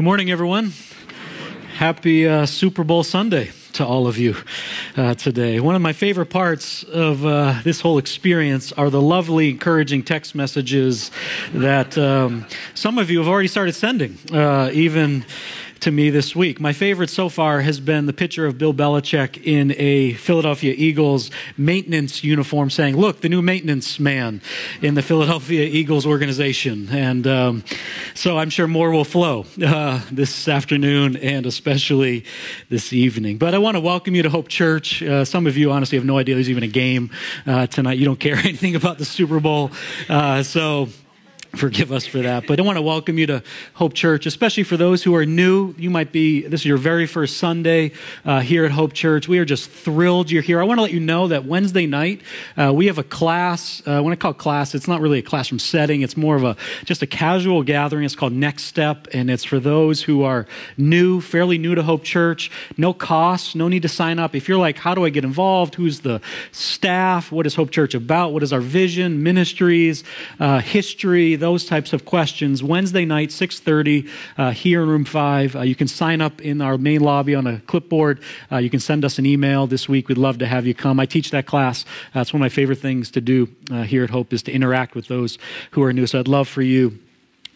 Good morning, everyone. Happy uh, Super Bowl Sunday to all of you uh, today. One of my favorite parts of uh, this whole experience are the lovely, encouraging text messages that um, some of you have already started sending, uh, even to me this week. My favorite so far has been the picture of Bill Belichick in a Philadelphia Eagles maintenance uniform saying, Look, the new maintenance man in the Philadelphia Eagles organization. And um, so I'm sure more will flow uh, this afternoon and especially this evening. But I want to welcome you to Hope Church. Uh, some of you honestly have no idea there's even a game uh, tonight. You don't care anything about the Super Bowl. Uh, so, Forgive us for that. But I want to welcome you to Hope Church, especially for those who are new. You might be, this is your very first Sunday uh, here at Hope Church. We are just thrilled you're here. I want to let you know that Wednesday night, uh, we have a class. Uh, when I call class, it's not really a classroom setting, it's more of a just a casual gathering. It's called Next Step, and it's for those who are new, fairly new to Hope Church. No cost, no need to sign up. If you're like, how do I get involved? Who's the staff? What is Hope Church about? What is our vision, ministries, uh, history? Those types of questions. Wednesday night 6.30 uh, here in room 5 uh, you can sign up in our main lobby on a clipboard. Uh, you can send us an email this week. We'd love to have you come. I teach that class. That's one of my favorite things to do uh, here at hope is to interact with those who are new. So i'd love for you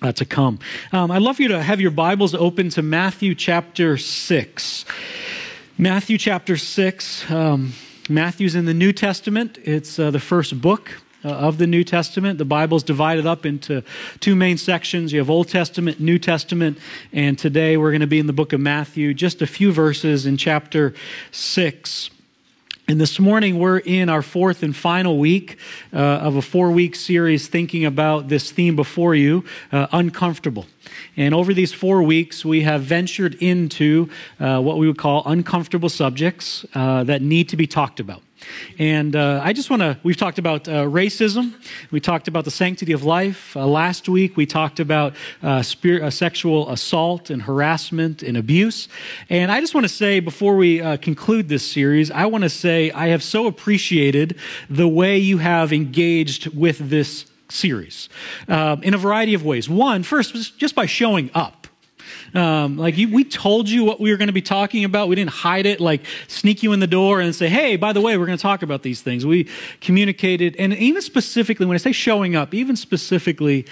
uh, to come. Um, i'd love for you to have your bibles open to matthew chapter 6 matthew chapter 6 um, matthew's in the new testament. It's uh, the first book of the New Testament. The Bible is divided up into two main sections. You have Old Testament, New Testament, and today we're going to be in the book of Matthew, just a few verses in chapter 6. And this morning, we're in our fourth and final week uh, of a four week series thinking about this theme before you uh, uncomfortable. And over these four weeks, we have ventured into uh, what we would call uncomfortable subjects uh, that need to be talked about. And uh, I just want to, we've talked about uh, racism. We talked about the sanctity of life. Uh, last week, we talked about uh, spirit, uh, sexual assault and harassment and abuse. And I just want to say, before we uh, conclude this series, I want to say I have so appreciated the way you have engaged with this series in a variety of ways. One, first, just by showing up. Um, like you, we told you what we were going to be talking about. We didn't hide it, like sneak you in the door and say, "Hey, by the way, we're going to talk about these things." We communicated, and even specifically, when I say showing up, even specifically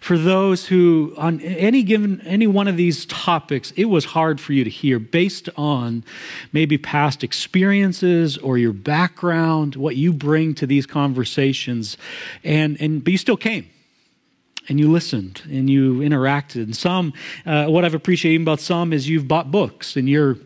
for those who on any given any one of these topics, it was hard for you to hear based on maybe past experiences or your background, what you bring to these conversations, and and but you still came and you listened and you interacted. And some, uh, what I've appreciated about some is you've bought books and you're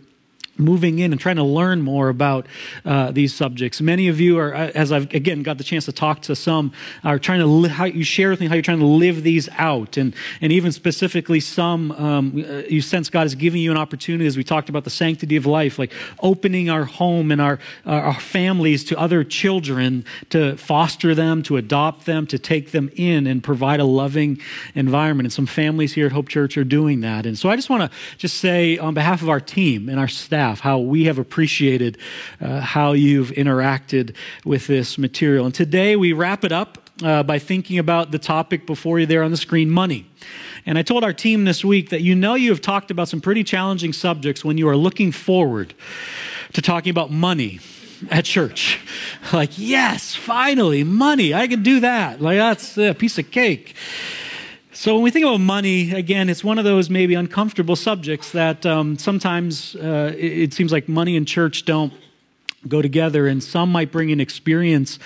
moving in and trying to learn more about uh, these subjects. Many of you are, uh, as I've again got the chance to talk to some, are trying to li- how you share with me how you're trying to live these out, and and even specifically some um, uh, you sense God is giving you an opportunity as we talked about the sanctity of life, like opening our home and our our families to other children, to foster them, to adopt them, to take them in and provide a loving environment. And some families here at Hope Church are doing that. And so I just want to just say on behalf of our team and our staff staff, how we have appreciated uh, how you've interacted with this material. And today we wrap it up uh, by thinking about the topic before you there on the screen money. And I told our team this week that you know you have talked about some pretty challenging subjects when you are looking forward to talking about money at church. Like, yes, finally, money. I can do that. Like, that's a piece of cake. So, when we think about money, again, it's one of those maybe uncomfortable subjects that um, sometimes uh, it, it seems like money and church don't go together, and some might bring an experience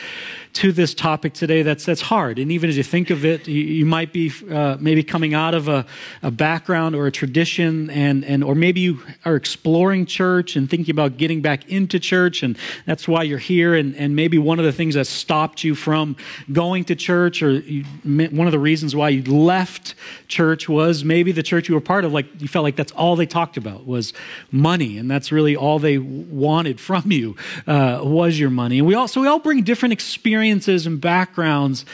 to this topic today that's, that's hard. And even as you think of it, you, you might be uh, maybe coming out of a, a, background or a tradition, and, and, or maybe you are exploring church and thinking about getting back into church, and that's why you're here. And, and maybe one of the things that stopped you from going to church, or you, one of the reasons why you left church was maybe the church you were part of, like you felt like that's all they talked about was money, and that's really all they wanted from you uh, was your money. And we all, so we all bring different experiences experiences and backgrounds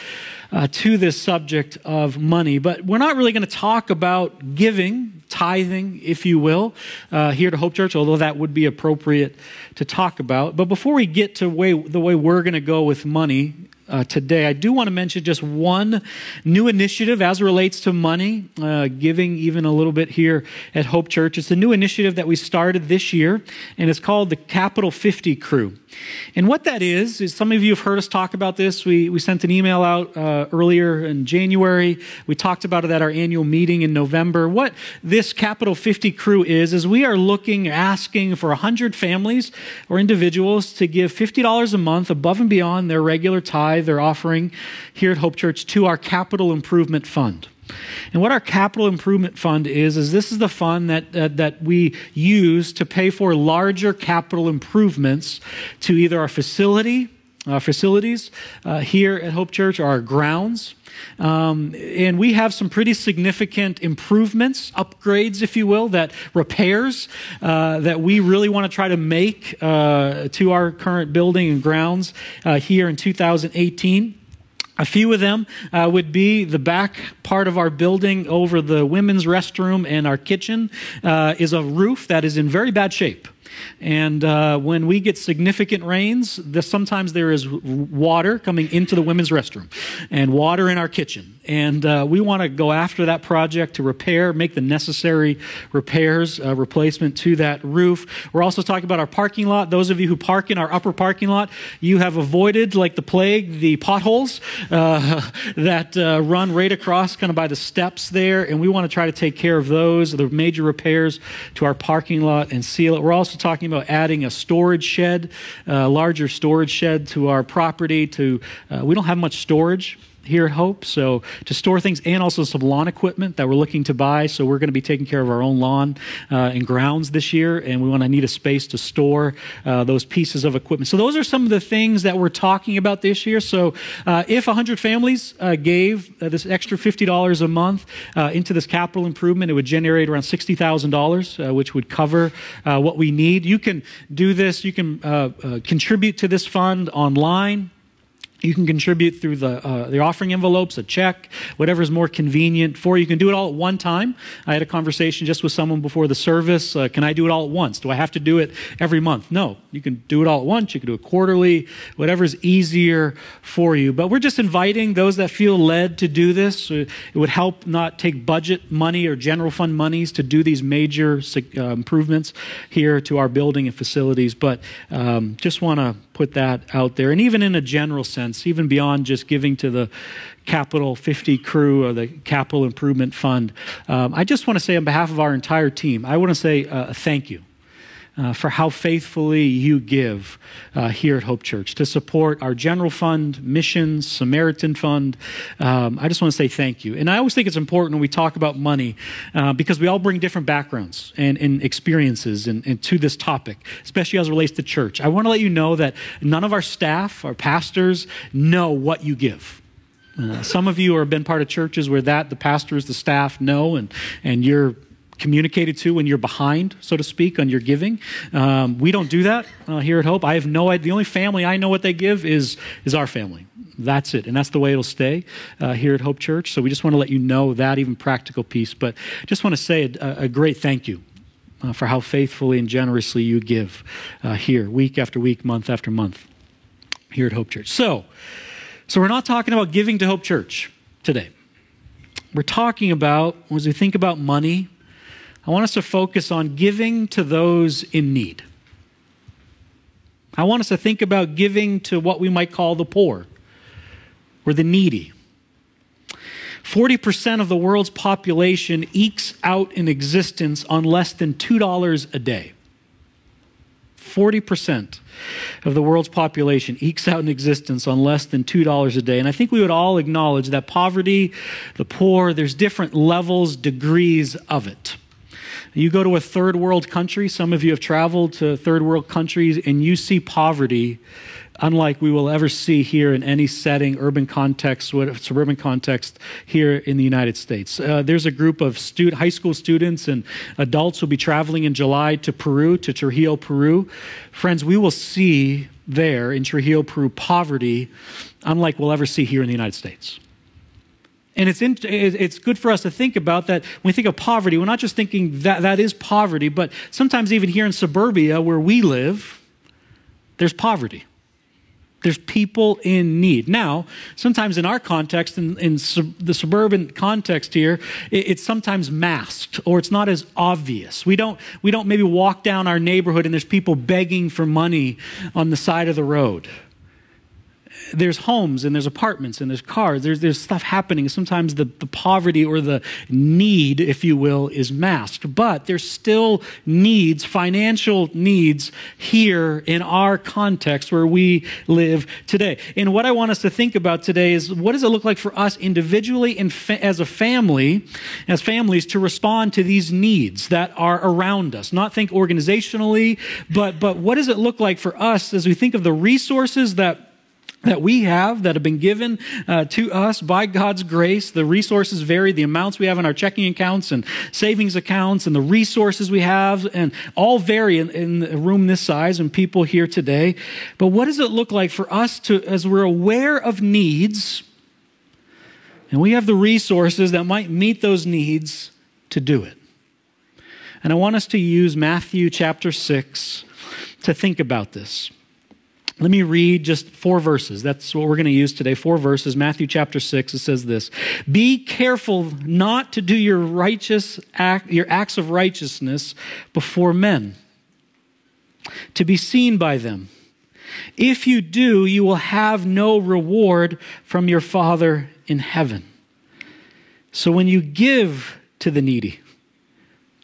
uh, to this subject of money. But we're not really going to talk about giving, tithing, if you will, uh, here to Hope Church, although that would be appropriate to talk about. But before we get to way, the way we're going to go with money, uh, today. I do want to mention just one new initiative as relates to money, uh, giving even a little bit here at Hope Church. It's a new initiative that we started this year, and it's called the Capital 50 Crew. And what that is, is some of you have heard us talk about this. We, we sent an email out uh, earlier in January. We talked about it at our annual meeting in November. What this Capital 50 crew is, is we are looking, asking for 100 families or individuals to give $50 a month above and beyond their regular tithe, their offering here at Hope Church to our Capital Improvement Fund. And what our capital improvement fund is, is this is the fund that, uh, that we use to pay for larger capital improvements to either our facility, uh, facilities uh, here at Hope Church are grounds. Um, and we have some pretty significant improvements, upgrades, if you will, that repairs uh, that we really want to try to make uh, to our current building and grounds uh, here in 2018. A few of them uh, would be the back part of our building over the women's restroom and our kitchen uh, is a roof that is in very bad shape. And uh, when we get significant rains, this, sometimes there is water coming into the women's restroom and water in our kitchen. And uh, we want to go after that project to repair, make the necessary repairs, uh, replacement to that roof. We're also talking about our parking lot. Those of you who park in our upper parking lot, you have avoided, like the plague, the potholes uh, that uh, run right across kind of by the steps there. And we want to try to take care of those, the major repairs to our parking lot and seal it. We're also talking about adding a storage shed, a larger storage shed to our property. To uh, we don't have much storage here at Hope. So to store things and also some lawn equipment that we're looking to buy. So we're going to be taking care of our own lawn uh, and grounds this year, and we want to need a space to store uh, those pieces of equipment. So those are some of the things that we're talking about this year. So uh, if 100 families uh, gave uh, this extra $50 a month uh, into this capital improvement, it would generate around $60,000, which would cover what we need. You can do this. You can contribute to this fund online. You can contribute through the, uh, the offering envelopes, a check, whatever is more convenient for you. You can do it all at one time. I had a conversation just with someone before the service. Uh, can I do it all at once? Do I have to do it every month? No. You can do it all at once. You can do it quarterly, whatever is easier for you. But we're just inviting those that feel led to do this. Uh, it would help not take budget money or general fund monies to do these major uh, improvements here to our building and facilities. But um, just want to put that out there. And even in a general sense, even beyond just giving to the Capital 50 crew or the Capital Improvement Fund, um, I just want to say on behalf of our entire team, I want to say uh, thank you uh, for how faithfully you give uh, here at Hope Church to support our general fund, missions, Samaritan Fund. Um, I just want to say thank you. And I always think it's important when we talk about money uh, because we all bring different backgrounds and, and experiences and, and to this topic, especially as it relates to church. I want to let you know that none of our staff, our pastors, know what you give. Uh, some of you have been part of churches where that the pastors, the staff know, and and you're communicated to when you're behind, so to speak, on your giving. Um, we don't do that uh, here at Hope. I have no idea. The only family I know what they give is, is our family. That's it. And that's the way it'll stay uh, here at Hope Church. So we just want to let you know that, even practical piece. But just want to say a, a great thank you. Uh, for how faithfully and generously you give uh, here, week after week, month after month, here at Hope Church. So, so we're not talking about giving to Hope Church today. We're talking about, as we think about money, I want us to focus on giving to those in need. I want us to think about giving to what we might call the poor or the needy. 40% of the world's population ekes out an existence on less than $2 a day. 40% of the world's population ekes out an existence on less than $2 a day. And I think we would all acknowledge that poverty, the poor, there's different levels, degrees of it. You go to a third world country, some of you have traveled to third world countries, and you see poverty unlike we will ever see here in any setting, urban context, suburban context here in the United States. Uh, there's a group of high school students and adults who will be traveling in July to Peru, to Trujillo, Peru. Friends, we will see there in Trujillo, Peru, poverty unlike we'll ever see here in the United States. And it's, in, it's good for us to think about that when we think of poverty, we're not just thinking that that is poverty, but sometimes even here in suburbia where we live, there's poverty. There's people in need. Now, sometimes in our context, in, in sub, the suburban context here, it, it's sometimes masked or it's not as obvious. We don't, we don't maybe walk down our neighborhood and there's people begging for money on the side of the road there's homes and there's apartments and there's cars. There's, there's stuff happening. Sometimes the, the poverty or the need, if you will, is masked. But there's still needs, financial needs here in our context where we live today. And what I want us to think about today is what does it look like for us individually and fa- as a family, as families, to respond to these needs that are around us? Not think organizationally, but, but what does it look like for us as we think of the resources that that we have that have been given uh, to us by God's grace. The resources vary, the amounts we have in our checking accounts and savings accounts and the resources we have and all vary in, in a room this size and people here today. But what does it look like for us to, as we're aware of needs and we have the resources that might meet those needs to do it? And I want us to use Matthew chapter 6 to think about this. Let me read just four verses. That's what we're going to use today. Four verses. Matthew chapter 6, it says this Be careful not to do your righteous act, your acts of righteousness before men, to be seen by them. If you do, you will have no reward from your Father in heaven. So when you give to the needy,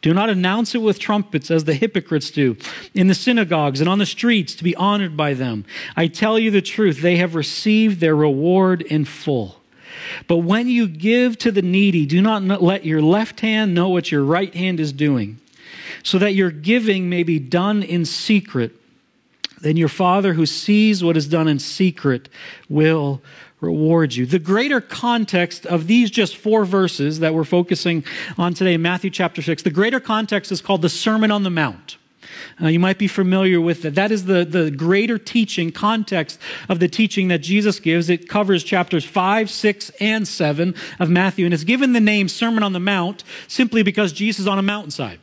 do not announce it with trumpets as the hypocrites do in the synagogues and on the streets to be honored by them. I tell you the truth, they have received their reward in full. But when you give to the needy, do not let your left hand know what your right hand is doing, so that your giving may be done in secret. Then your Father who sees what is done in secret will reward you. The greater context of these just four verses that we're focusing on today in Matthew chapter 6, the greater context is called the Sermon on the Mount. Uh, you might be familiar with it. That is the, the greater teaching context of the teaching that Jesus gives. It covers chapters 5, 6, and 7 of Matthew, and it's given the name Sermon on the Mount simply because Jesus is on a mountainside.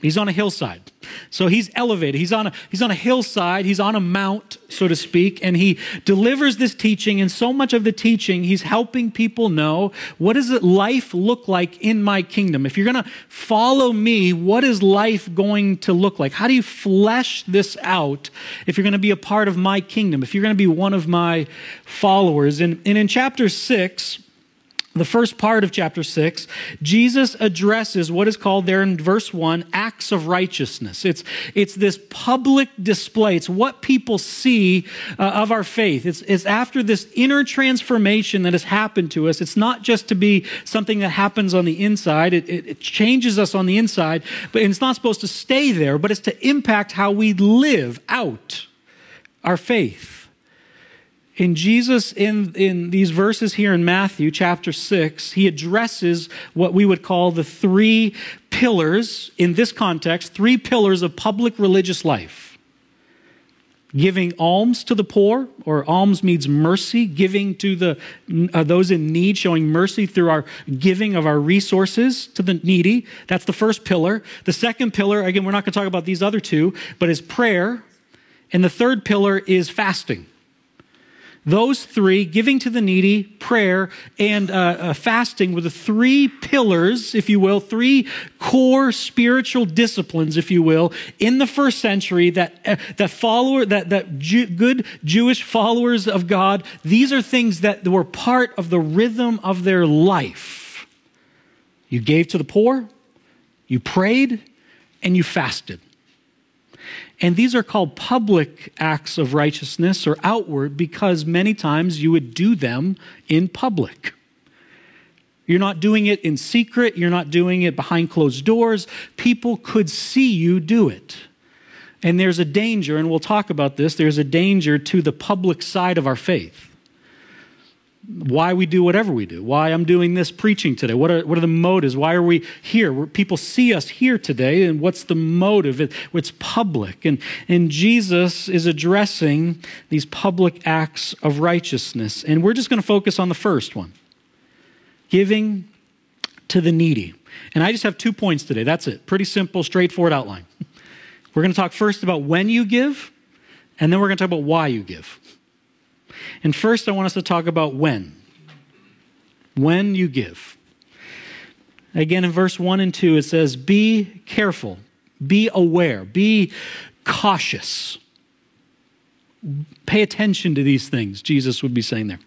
He's on a hillside. So he's elevated. He's on a, he's on a hillside. He's on a mount, so to speak, and he delivers this teaching. And so much of the teaching, he's helping people know what does life look like in my kingdom? If you're going to follow me, what is life going to look like? How do you flesh this out if you're going to be a part of my kingdom? If you're going to be one of my followers? And, and in chapter six, the first part of chapter 6, Jesus addresses what is called there in verse 1 acts of righteousness. It's, it's this public display. It's what people see uh, of our faith. It's, it's after this inner transformation that has happened to us. It's not just to be something that happens on the inside, it, it, it changes us on the inside, but it's not supposed to stay there, but it's to impact how we live out our faith. In Jesus, in, in these verses here in Matthew chapter 6, he addresses what we would call the three pillars, in this context, three pillars of public religious life. Giving alms to the poor, or alms means mercy, giving to the, uh, those in need, showing mercy through our giving of our resources to the needy. That's the first pillar. The second pillar, again, we're not going to talk about these other two, but is prayer. And the third pillar is fasting. Those three, giving to the needy, prayer, and uh, uh, fasting, were the three pillars, if you will, three core spiritual disciplines, if you will, in the first century that, uh, that follower, that, that Jew, good Jewish followers of God, these are things that were part of the rhythm of their life. You gave to the poor, you prayed, and you fasted. And these are called public acts of righteousness or outward because many times you would do them in public. You're not doing it in secret, you're not doing it behind closed doors. People could see you do it. And there's a danger, and we'll talk about this, there's a danger to the public side of our faith why we do whatever we do, why I'm doing this preaching today. What are, what are the motives? Why are we here? Where people see us here today, and what's the motive? It, it's public. And, and Jesus is addressing these public acts of righteousness. And we're just going to focus on the first one giving to the needy. And I just have two points today. That's it. Pretty simple, straightforward outline. We're going to talk first about when you give, and then we're going to talk about why you give. And first, I want us to talk about when. When you give. Again, in verse 1 and 2, it says, Be careful, be aware, be cautious. Pay attention to these things, Jesus would be saying there.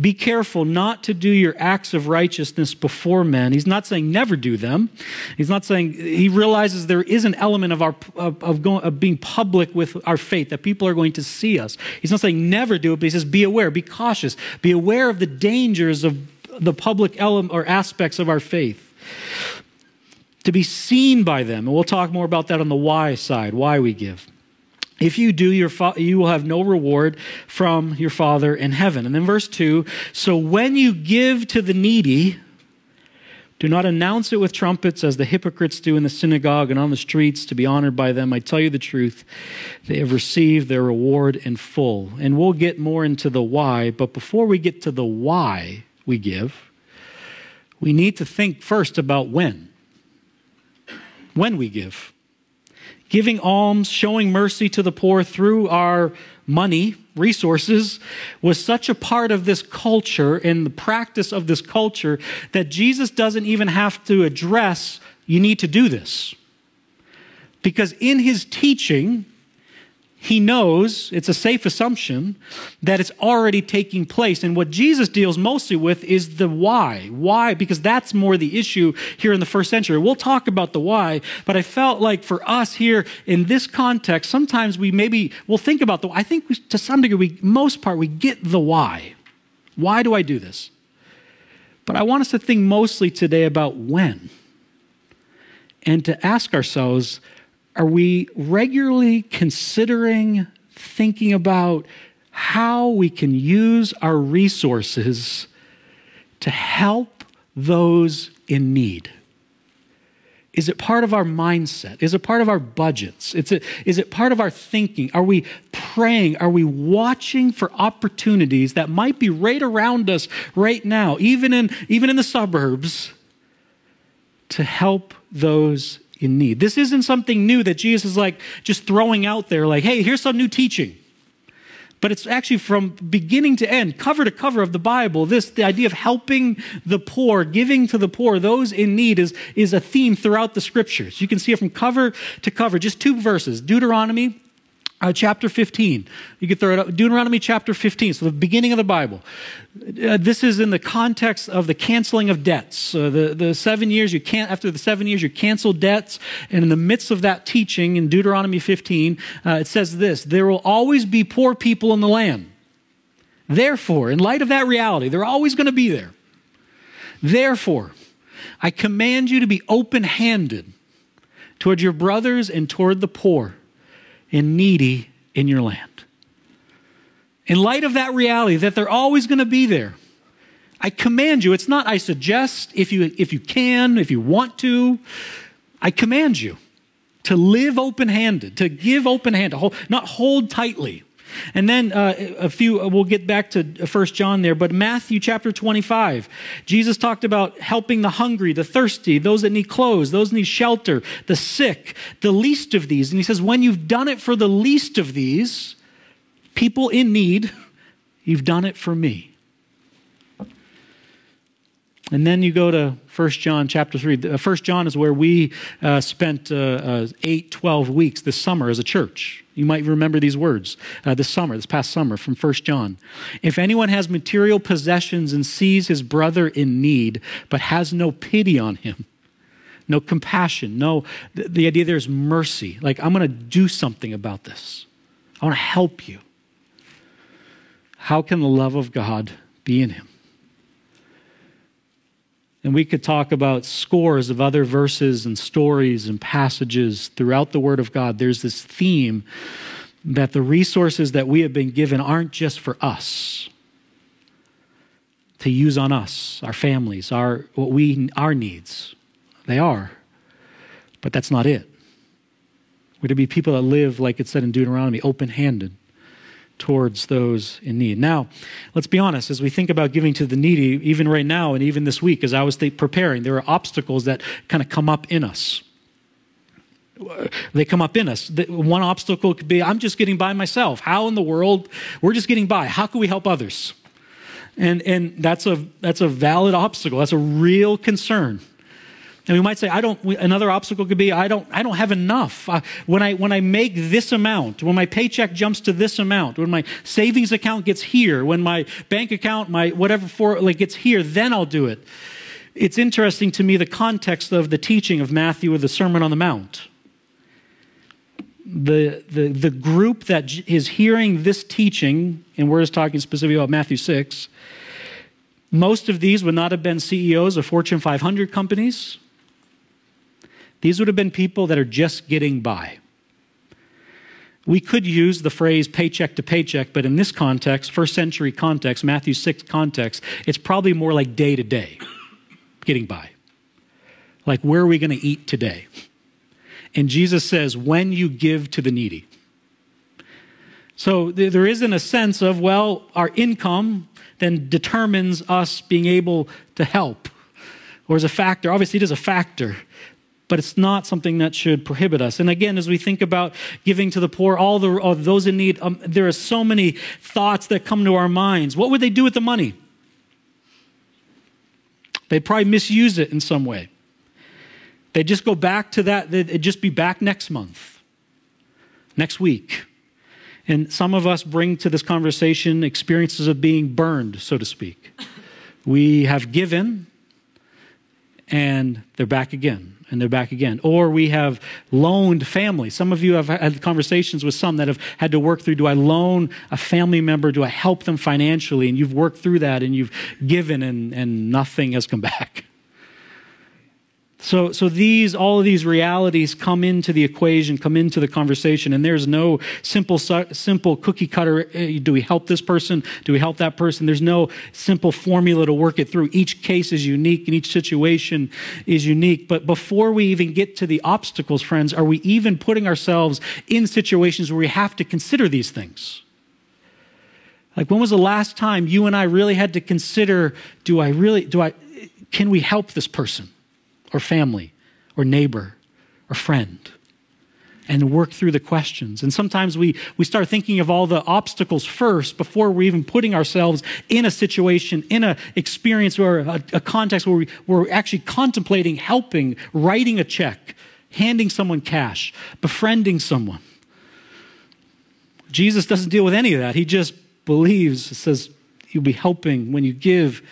Be careful not to do your acts of righteousness before men. He's not saying never do them. He's not saying, he realizes there is an element of, our, of, of, going, of being public with our faith, that people are going to see us. He's not saying never do it, but he says be aware, be cautious, be aware of the dangers of the public element or aspects of our faith. To be seen by them. And we'll talk more about that on the why side, why we give. If you do, your fa- you will have no reward from your Father in heaven. And then verse 2 So when you give to the needy, do not announce it with trumpets as the hypocrites do in the synagogue and on the streets to be honored by them. I tell you the truth, they have received their reward in full. And we'll get more into the why, but before we get to the why we give, we need to think first about when. When we give giving alms, showing mercy to the poor through our money, resources, was such a part of this culture and the practice of this culture that Jesus doesn't even have to address, you need to do this. Because in his teaching, he knows, it's a safe assumption, that it's already taking place. And what Jesus deals mostly with is the why. Why? Because that's more the issue here in the first century. We'll talk about the why, but I felt like for us here in this context, sometimes we maybe, we'll think about the I think we, to some degree, we, most part, we get the why. Why do I do this? But I want us to think mostly today about when. And to ask ourselves, are we regularly considering, thinking about how we can use our resources to help those in need? Is it part of our mindset? Is it part of our budgets? Is it, is it part of our thinking? Are we praying? Are we watching for opportunities that might be right around us right now, even in, even in the suburbs, to help those in need. This isn't something new that Jesus is like just throwing out there, like, hey, here's some new teaching. But it's actually from beginning to end, cover to cover of the Bible, this the idea of helping the poor, giving to the poor, those in need is, is a theme throughout the scriptures. You can see it from cover to cover, just two verses. Deuteronomy uh, chapter 15. You could throw it up. Deuteronomy chapter 15, so the beginning of the Bible. Uh, this is in the context of the canceling of debts. Uh, the, the seven years, you can't, after the seven years, you cancel debts. And in the midst of that teaching in Deuteronomy 15, uh, it says this There will always be poor people in the land. Therefore, in light of that reality, they're always going to be there. Therefore, I command you to be open handed toward your brothers and toward the poor and needy in your land. In light of that reality that they're always going to be there, I command you, it's not I suggest if you if you can, if you want to, I command you to live open-handed, to give open-handed, not hold tightly, and then uh, a few, uh, we'll get back to First John there, but Matthew chapter 25, Jesus talked about helping the hungry, the thirsty, those that need clothes, those that need shelter, the sick, the least of these. And he says, when you've done it for the least of these, people in need, you've done it for me. And then you go to 1 John chapter 3. 1 uh, John is where we uh, spent uh, uh, 8, 12 weeks this summer as a church. You might remember these words uh, this summer, this past summer from 1 John. If anyone has material possessions and sees his brother in need, but has no pity on him, no compassion, no, the, the idea there's mercy. Like, I'm going to do something about this, I want to help you. How can the love of God be in him? And we could talk about scores of other verses and stories and passages throughout the Word of God. There's this theme that the resources that we have been given aren't just for us to use on us, our families, our what we our needs. They are. But that's not it. We're to be people that live, like it said in Deuteronomy, open handed towards those in need. Now, let's be honest, as we think about giving to the needy, even right now and even this week, as I was preparing, there are obstacles that kind of come up in us. They come up in us. One obstacle could be, I'm just getting by myself. How in the world? We're just getting by. How can we help others? And, and that's, a, that's a valid obstacle. That's a real concern. And we might say, I don't, another obstacle could be, I don't, I don't have enough. Uh, when, I, when I make this amount, when my paycheck jumps to this amount, when my savings account gets here, when my bank account, my whatever for, like gets here, then I'll do it. It's interesting to me the context of the teaching of Matthew or the Sermon on the Mount. The, the, the group that is hearing this teaching, and we're just talking specifically about Matthew 6, most of these would not have been CEOs of Fortune 500 companies these would have been people that are just getting by. We could use the phrase paycheck to paycheck, but in this context, first century context, Matthew 6 context, it's probably more like day to day, getting by. Like, where are we going to eat today? And Jesus says, when you give to the needy. So there isn't a sense of, well, our income then determines us being able to help. Or as a factor, obviously it is a factor, but it's not something that should prohibit us. And again, as we think about giving to the poor, all the all those in need, um, there are so many thoughts that come to our minds. What would they do with the money? They'd probably misuse it in some way. They'd just go back to that. They'd just be back next month, next week. And some of us bring to this conversation experiences of being burned, so to speak. We have given, and they're back again and they're back again. Or we have loaned family. Some of you have had conversations with some that have had to work through do I loan a family member? Do I help them financially? And you've worked through that and you've given and, and nothing has come back. So, so these, all of these realities come into the equation, come into the conversation, and there's no simple, simple cookie cutter. Eh, do we help this person? Do we help that person? There's no simple formula to work it through. Each case is unique, and each situation is unique. But before we even get to the obstacles, friends, are we even putting ourselves in situations where we have to consider these things? Like, when was the last time you and I really had to consider, do I really, do I, can we help this person? Or family or neighbor or friend and work through the questions. And sometimes we, we start thinking of all the obstacles first before we're even putting ourselves in a situation, in an experience or a, a context where we, we're actually contemplating helping, writing a check, handing someone cash, befriending someone. Jesus doesn't deal with any of that. He just believes, says, you'll be helping when you give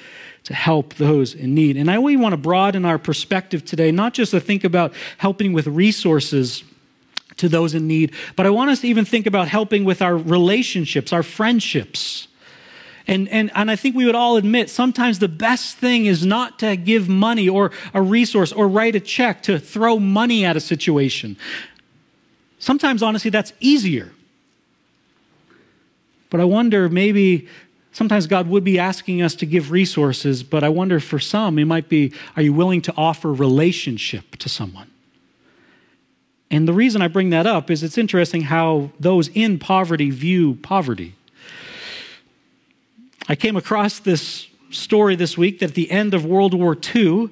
to help those in need. And I really want to broaden our perspective today, not just to think about helping with resources to those in need, but I want us to even think about helping with our relationships, our friendships. And, and, and I think we would all admit sometimes the best thing is not to give money or a resource or write a check to throw money at a situation. Sometimes, honestly, that's easier. But I wonder maybe Sometimes God would be asking us to give resources, but I wonder for some, it might be are you willing to offer relationship to someone? And the reason I bring that up is it's interesting how those in poverty view poverty. I came across this story this week that at the end of World War II,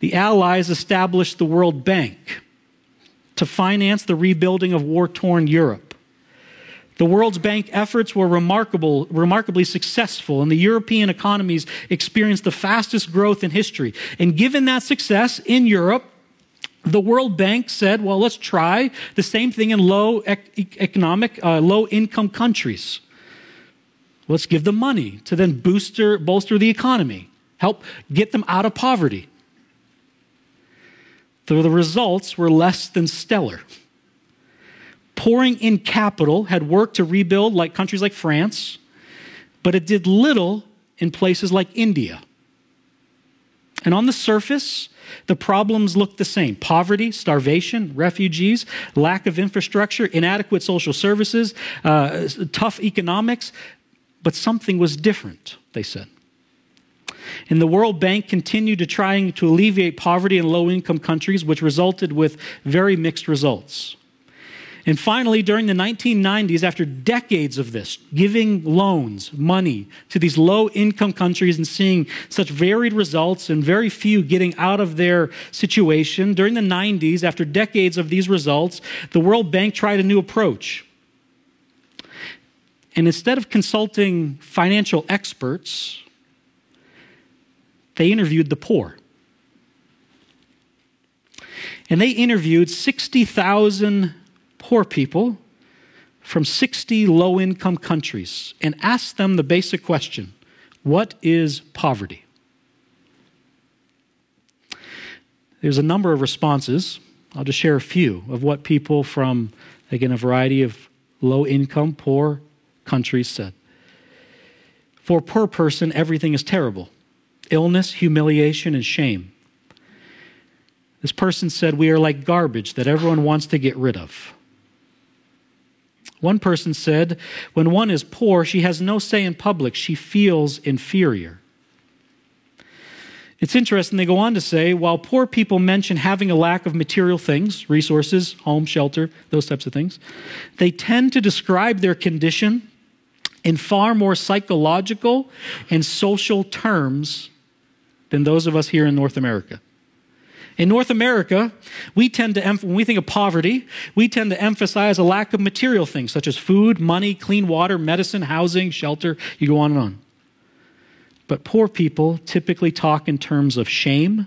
the Allies established the World Bank to finance the rebuilding of war torn Europe. The World Bank efforts were remarkable, remarkably successful, and the European economies experienced the fastest growth in history. And given that success in Europe, the World Bank said, well, let's try the same thing in low economic, uh, low income countries. Let's give them money to then booster, bolster the economy, help get them out of poverty. the results were less than stellar pouring in capital had worked to rebuild like countries like France, but it did little in places like India. And on the surface, the problems looked the same poverty, starvation, refugees, lack of infrastructure, inadequate social services, uh, tough economics. But something was different, they said. And the World Bank continued to trying to alleviate poverty in low income countries, which resulted with very mixed results. And finally, during the 1990s, after decades of this, giving loans, money to these low income countries and seeing such varied results and very few getting out of their situation, during the 90s, after decades of these results, the World Bank tried a new approach. And instead of consulting financial experts, they interviewed the poor. And they interviewed 60,000 poor people from 60 low income countries and asked them the basic question What is poverty? There's a number of responses. I'll just share a few of what people from, again, a variety of low income, poor countries said. For a poor person, everything is terrible illness, humiliation, and shame. This person said, We are like garbage that everyone wants to get rid of. One person said, When one is poor, she has no say in public. She feels inferior. It's interesting, they go on to say while poor people mention having a lack of material things, resources, home, shelter, those types of things, they tend to describe their condition in far more psychological and social terms than those of us here in North America. In North America, we tend to, when we think of poverty, we tend to emphasize a lack of material things such as food, money, clean water, medicine, housing, shelter. You go on and on. But poor people typically talk in terms of shame,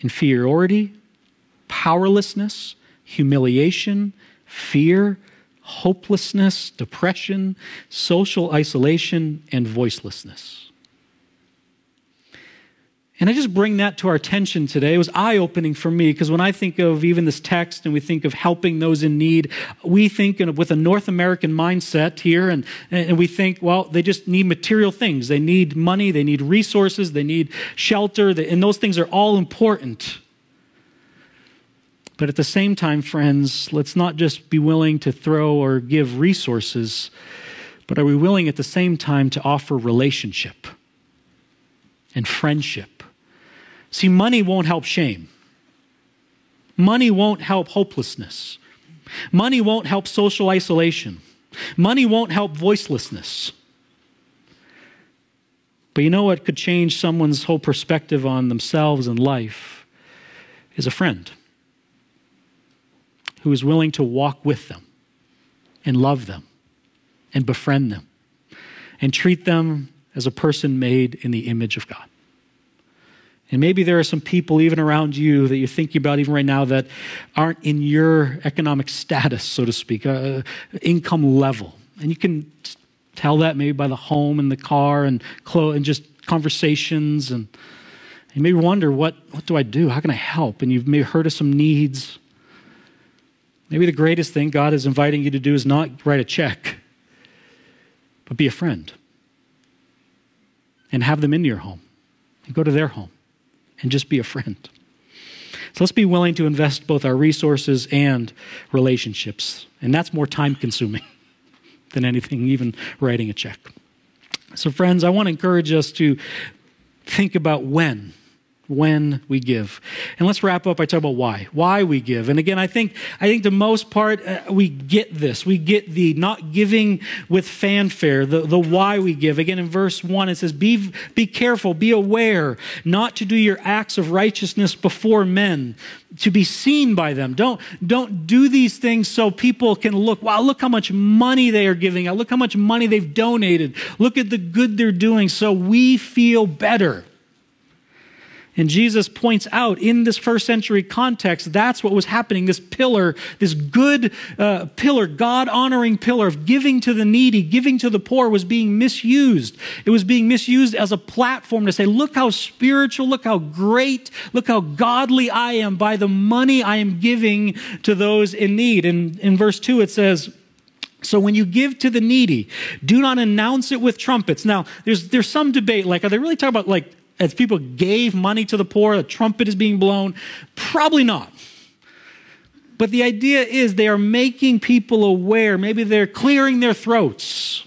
inferiority, powerlessness, humiliation, fear, hopelessness, depression, social isolation, and voicelessness. And I just bring that to our attention today. It was eye opening for me because when I think of even this text and we think of helping those in need, we think with a North American mindset here and, and we think, well, they just need material things. They need money, they need resources, they need shelter, and those things are all important. But at the same time, friends, let's not just be willing to throw or give resources, but are we willing at the same time to offer relationship and friendship? See, money won't help shame. Money won't help hopelessness. Money won't help social isolation. Money won't help voicelessness. But you know what could change someone's whole perspective on themselves and life is a friend who is willing to walk with them and love them and befriend them and treat them as a person made in the image of God. And maybe there are some people even around you that you're thinking about even right now that aren't in your economic status, so to speak, uh, income level. And you can tell that maybe by the home and the car and clothes and just conversations. And you may wonder, what, what do I do? How can I help? And you've maybe heard of some needs. Maybe the greatest thing God is inviting you to do is not write a check, but be a friend and have them into your home and go to their home and just be a friend. So let's be willing to invest both our resources and relationships. And that's more time consuming than anything, even writing a check. So, friends, I want to encourage us to think about when when we give. And let's wrap up by talking about why. Why we give. And again, I think I think the most part uh, we get this. We get the not giving with fanfare, the, the why we give. Again, in verse 1 it says be be careful, be aware not to do your acts of righteousness before men, to be seen by them. Don't don't do these things so people can look, wow, look how much money they are giving out. Look how much money they've donated. Look at the good they're doing so we feel better. And Jesus points out in this first century context, that's what was happening. This pillar, this good uh, pillar, God honoring pillar of giving to the needy, giving to the poor was being misused. It was being misused as a platform to say, look how spiritual, look how great, look how godly I am by the money I am giving to those in need. And in verse 2, it says, so when you give to the needy, do not announce it with trumpets. Now, there's there's some debate. Like, are they really talking about like as people gave money to the poor, a trumpet is being blown? Probably not. But the idea is they are making people aware. Maybe they're clearing their throats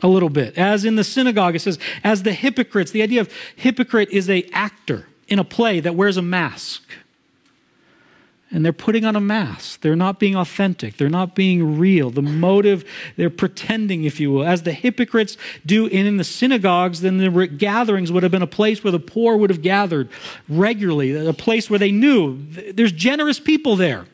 a little bit. As in the synagogue, it says, as the hypocrites. The idea of hypocrite is a actor in a play that wears a mask. And they're putting on a mask. They're not being authentic. They're not being real. The motive, they're pretending, if you will, as the hypocrites do in the synagogues. Then the gatherings would have been a place where the poor would have gathered regularly, a place where they knew there's generous people there.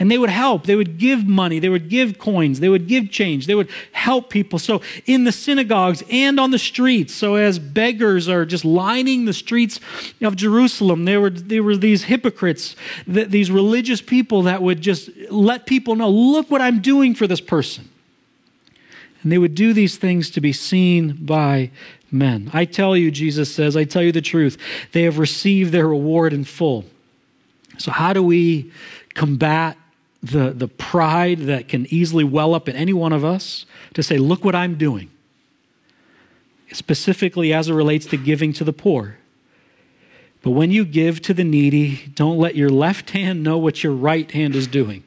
And they would help. They would give money. They would give coins. They would give change. They would help people. So, in the synagogues and on the streets, so as beggars are just lining the streets of Jerusalem, there were, there were these hypocrites, these religious people that would just let people know look what I'm doing for this person. And they would do these things to be seen by men. I tell you, Jesus says, I tell you the truth, they have received their reward in full. So, how do we combat the, the pride that can easily well up in any one of us to say, Look what I'm doing. Specifically as it relates to giving to the poor. But when you give to the needy, don't let your left hand know what your right hand is doing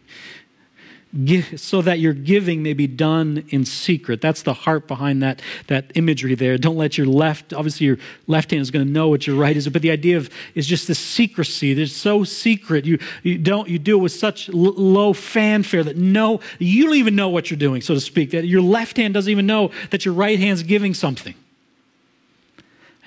so that your giving may be done in secret. That's the heart behind that, that imagery there. Don't let your left, obviously, your left hand is going to know what your right is, but the idea of is just the secrecy. It's so secret. You, you don't, you do it with such low fanfare that no, you don't even know what you're doing, so to speak, that your left hand doesn't even know that your right hand's giving something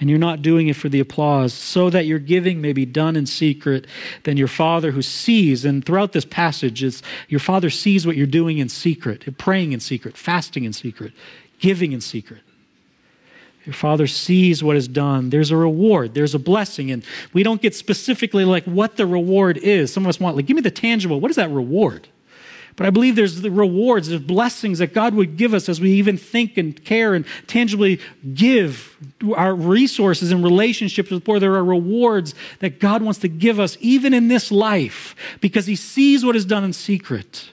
and you're not doing it for the applause, so that your giving may be done in secret, then your Father who sees, and throughout this passage, is your Father sees what you're doing in secret, praying in secret, fasting in secret, giving in secret. Your Father sees what is done. There's a reward, there's a blessing, and we don't get specifically like what the reward is. Some of us want, like, give me the tangible. What is that reward? But I believe there's the rewards, there's blessings that God would give us as we even think and care and tangibly give our resources and relationships with poor. There are rewards that God wants to give us even in this life because He sees what is done in secret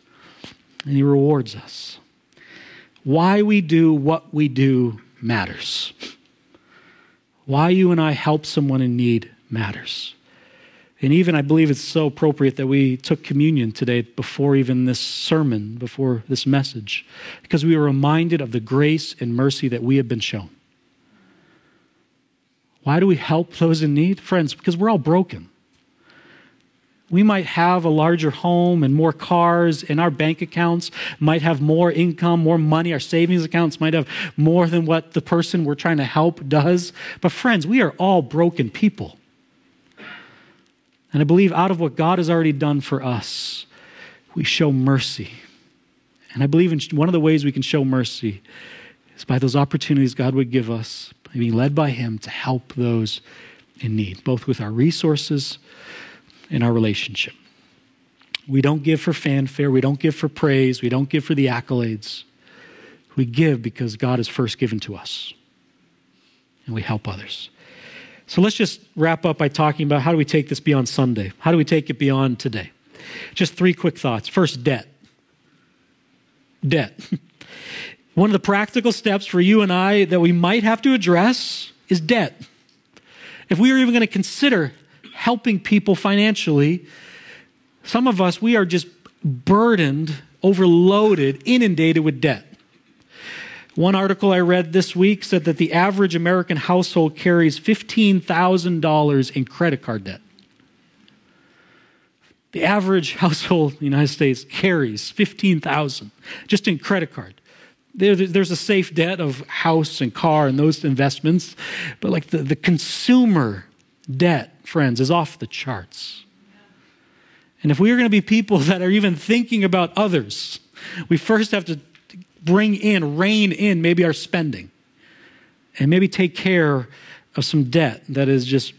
and He rewards us. Why we do what we do matters. Why you and I help someone in need matters. And even I believe it's so appropriate that we took communion today before even this sermon, before this message, because we were reminded of the grace and mercy that we have been shown. Why do we help those in need? Friends, because we're all broken. We might have a larger home and more cars, and our bank accounts might have more income, more money. Our savings accounts might have more than what the person we're trying to help does. But, friends, we are all broken people. And I believe out of what God has already done for us, we show mercy. And I believe in one of the ways we can show mercy is by those opportunities God would give us, being led by Him to help those in need, both with our resources and our relationship. We don't give for fanfare, we don't give for praise, we don't give for the accolades. We give because God has first given to us, and we help others. So let's just wrap up by talking about how do we take this beyond Sunday? How do we take it beyond today? Just three quick thoughts. First, debt. Debt. One of the practical steps for you and I that we might have to address is debt. If we are even going to consider helping people financially, some of us, we are just burdened, overloaded, inundated with debt. One article I read this week said that the average American household carries $15,000 in credit card debt. The average household in the United States carries $15,000, just in credit card. There, there's a safe debt of house and car and those investments, but like the, the consumer debt, friends, is off the charts. And if we are going to be people that are even thinking about others, we first have to bring in, rein in maybe our spending, and maybe take care of some debt that is just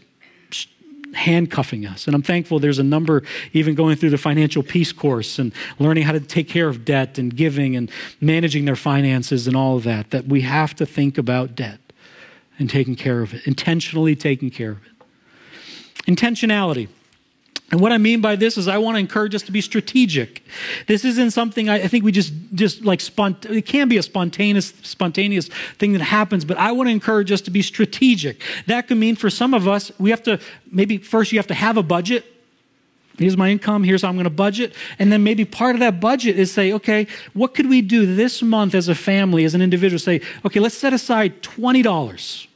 handcuffing us. And I'm thankful there's a number even going through the financial peace course and learning how to take care of debt and giving and managing their finances and all of that, that we have to think about debt and taking care of it, intentionally taking care of it. Intentionality. And what I mean by this is I want to encourage us to be strategic. This isn't something I, I think we just, just like, spont- it can be a spontaneous, spontaneous thing that happens, but I want to encourage us to be strategic. That could mean for some of us, we have to, maybe first you have to have a budget. Here's my income. Here's how I'm going to budget. And then maybe part of that budget is say, okay, what could we do this month as a family, as an individual? Say, okay, let's set aside $20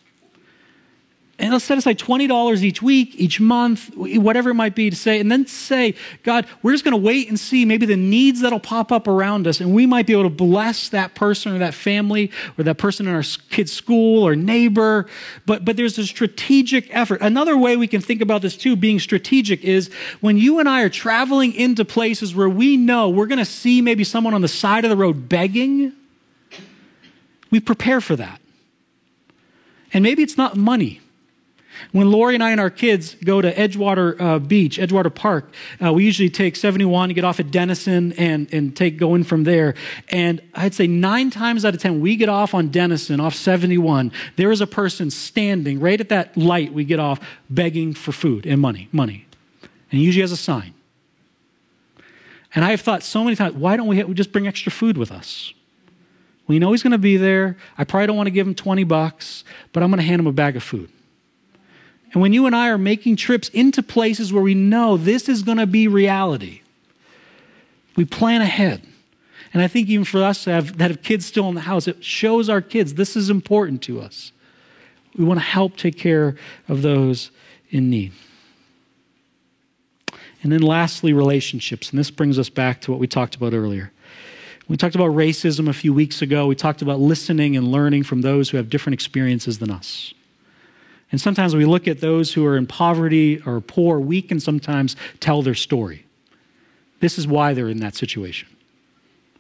and let's set aside $20 each week, each month, whatever it might be to say, and then say, God, we're just going to wait and see maybe the needs that'll pop up around us, and we might be able to bless that person or that family or that person in our kid's school or neighbor. But, but there's a strategic effort. Another way we can think about this too, being strategic, is when you and I are traveling into places where we know we're going to see maybe someone on the side of the road begging, we prepare for that. And maybe it's not money. When Lori and I and our kids go to Edgewater uh, Beach, Edgewater Park, uh, we usually take 71 to get off at Denison and, and take going from there. And I'd say nine times out of 10, we get off on Denison, off 71. There is a person standing right at that light we get off begging for food and money, money. And he usually has a sign. And I have thought so many times, why don't we, we just bring extra food with us? We know he's going to be there. I probably don't want to give him 20 bucks, but I'm going to hand him a bag of food. And when you and I are making trips into places where we know this is going to be reality, we plan ahead. And I think even for us have, that have kids still in the house, it shows our kids this is important to us. We want to help take care of those in need. And then lastly, relationships. And this brings us back to what we talked about earlier. We talked about racism a few weeks ago. We talked about listening and learning from those who have different experiences than us. And sometimes we look at those who are in poverty or poor, we can sometimes tell their story. This is why they're in that situation.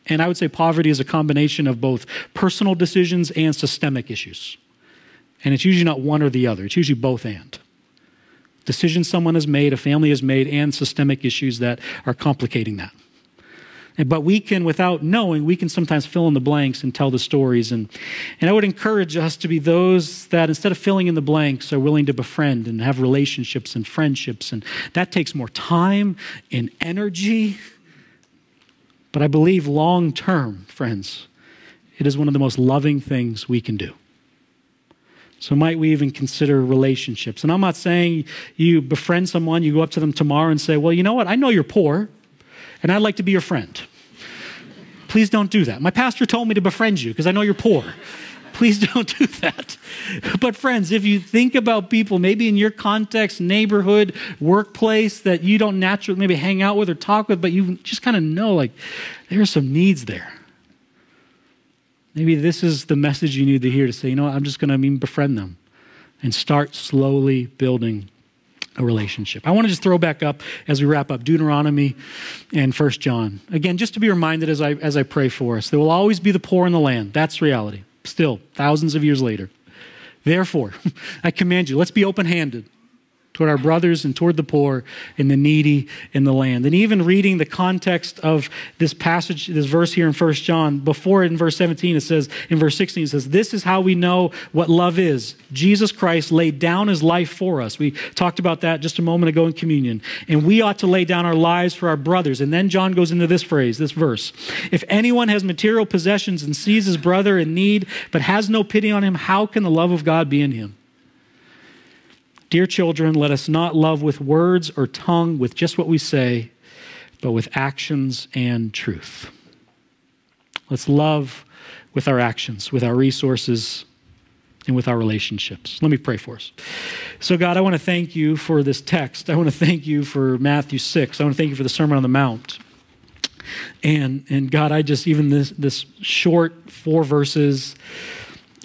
And I would say poverty is a combination of both personal decisions and systemic issues. And it's usually not one or the other, it's usually both and. Decisions someone has made, a family has made, and systemic issues that are complicating that. But we can, without knowing, we can sometimes fill in the blanks and tell the stories. And, and I would encourage us to be those that, instead of filling in the blanks, are willing to befriend and have relationships and friendships. And that takes more time and energy. But I believe long term, friends, it is one of the most loving things we can do. So, might we even consider relationships? And I'm not saying you befriend someone, you go up to them tomorrow and say, Well, you know what? I know you're poor and I'd like to be your friend. Please don't do that. My pastor told me to befriend you because I know you're poor. Please don't do that. But, friends, if you think about people, maybe in your context, neighborhood, workplace, that you don't naturally maybe hang out with or talk with, but you just kind of know like there are some needs there. Maybe this is the message you need to hear to say, you know what, I'm just going to mean befriend them and start slowly building a relationship. I want to just throw back up as we wrap up Deuteronomy and First John. Again, just to be reminded as I, as I pray for us, there will always be the poor in the land. That's reality. Still, thousands of years later. Therefore, I command you, let's be open handed toward our brothers and toward the poor and the needy in the land. And even reading the context of this passage, this verse here in 1 John, before in verse 17, it says, in verse 16, it says, This is how we know what love is. Jesus Christ laid down his life for us. We talked about that just a moment ago in communion. And we ought to lay down our lives for our brothers. And then John goes into this phrase, this verse. If anyone has material possessions and sees his brother in need, but has no pity on him, how can the love of God be in him? Dear children, let us not love with words or tongue, with just what we say, but with actions and truth. Let's love with our actions, with our resources, and with our relationships. Let me pray for us. So, God, I want to thank you for this text. I want to thank you for Matthew 6. I want to thank you for the Sermon on the Mount. And, and God, I just, even this, this short four verses,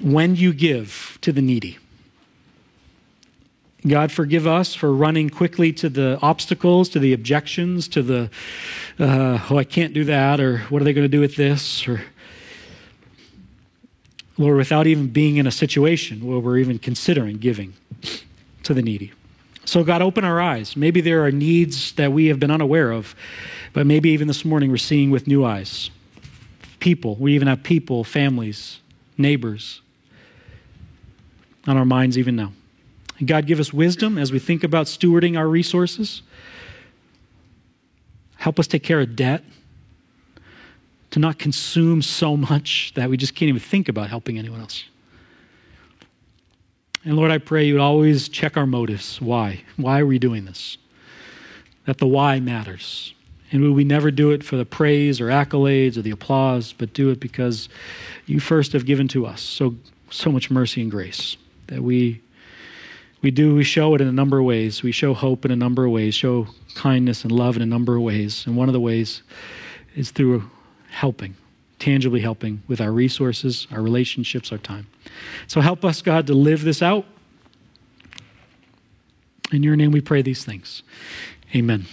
when you give to the needy, God, forgive us for running quickly to the obstacles, to the objections, to the, uh, oh, I can't do that, or what are they going to do with this? Or, Lord, without even being in a situation where we're even considering giving to the needy. So, God, open our eyes. Maybe there are needs that we have been unaware of, but maybe even this morning we're seeing with new eyes. People, we even have people, families, neighbors on our minds even now. God, give us wisdom as we think about stewarding our resources. Help us take care of debt, to not consume so much that we just can't even think about helping anyone else. And Lord, I pray you would always check our motives. Why? Why are we doing this? That the why matters. And would we never do it for the praise or accolades or the applause, but do it because you first have given to us so, so much mercy and grace that we We do, we show it in a number of ways. We show hope in a number of ways, show kindness and love in a number of ways. And one of the ways is through helping, tangibly helping with our resources, our relationships, our time. So help us, God, to live this out. In your name we pray these things. Amen.